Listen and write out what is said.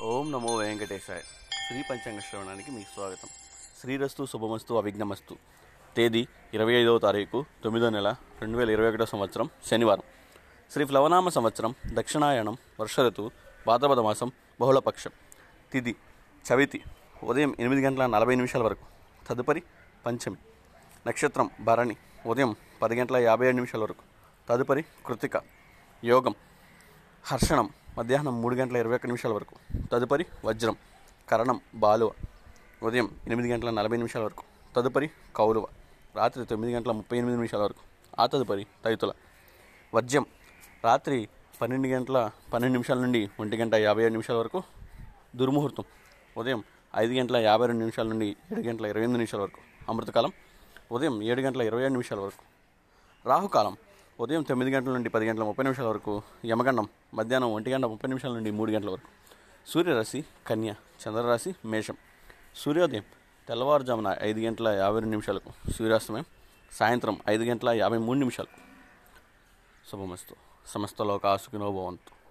ఓం నమో వెంకటేశాయ. శ్రీ పంచాంగ శ్రవణానికి మీకు స్వాగతం. శ్రీరస్తు శుభమస్తు అవిఘ్నమస్తు. తేదీ ఇరవై ఐదవ తారీఖు తొమ్మిదో నెల రెండు వేల ఇరవై ఒకటో సంవత్సరం శనివారం. శ్రీ ప్లవనామ సంవత్సరం దక్షిణాయనం వర్ష ఋతువు భాద్రపద మాసం బహుళపక్షం. తిది చవితి ఉదయం ఎనిమిది గంటల నలభై నిమిషాల వరకు. తదుపరి పంచమి. నక్షత్రం భరణి ఉదయం పది గంటల యాభై ఏడు నిమిషాల వరకు. తదుపరి కృతిక యోగం హర్షణం మధ్యాహ్నం మూడు గంటల ఇరవై ఒక్క నిమిషాల వరకు. తదుపరి వజ్రం కరణం బాలువ. ఉదయం ఎనిమిది గంటల నలభై నిమిషాల వరకు. తదుపరి కౌలువ రాత్రి తొమ్మిది గంటల ముప్పై ఎనిమిది నిమిషాల వరకు. ఆ తదుపరి తైతుల. వజ్యం రాత్రి పన్నెండు గంటల పన్నెండు నిమిషాల నుండి ఒంటి గంట యాభై ఏడు నిమిషాల వరకు. దుర్ముహూర్తం ఉదయం ఐదు గంటల యాభై రెండు నిమిషాల నుండి ఏడు గంటల ఇరవై ఎనిమిది నిమిషాల వరకు. అమృతకాలం ఉదయం ఏడు గంటల ఇరవై ఏడు నిమిషాల వరకు. రాహుకాలం ఉదయం తొమ్మిది గంటల నుండి పది గంటల ముప్పై నిమిషాల వరకు. యమగండం మధ్యాహ్నం ఒంటి గంట ముప్పై నిమిషాల నుండి మూడు గంటల వరకు. సూర్యరాశి కన్య చంద్రరాశి మేషం. సూర్యోదయం తెల్లవారుజామున ఐదు గంటల యాభై రెండు నిమిషాలకు. సూర్యాస్తమయం సాయంత్రం ఐదు గంటల యాభై మూడు నిమిషాలకు. శుభమస్తు. సమస్త లోక ఆసుకునో భవంతు.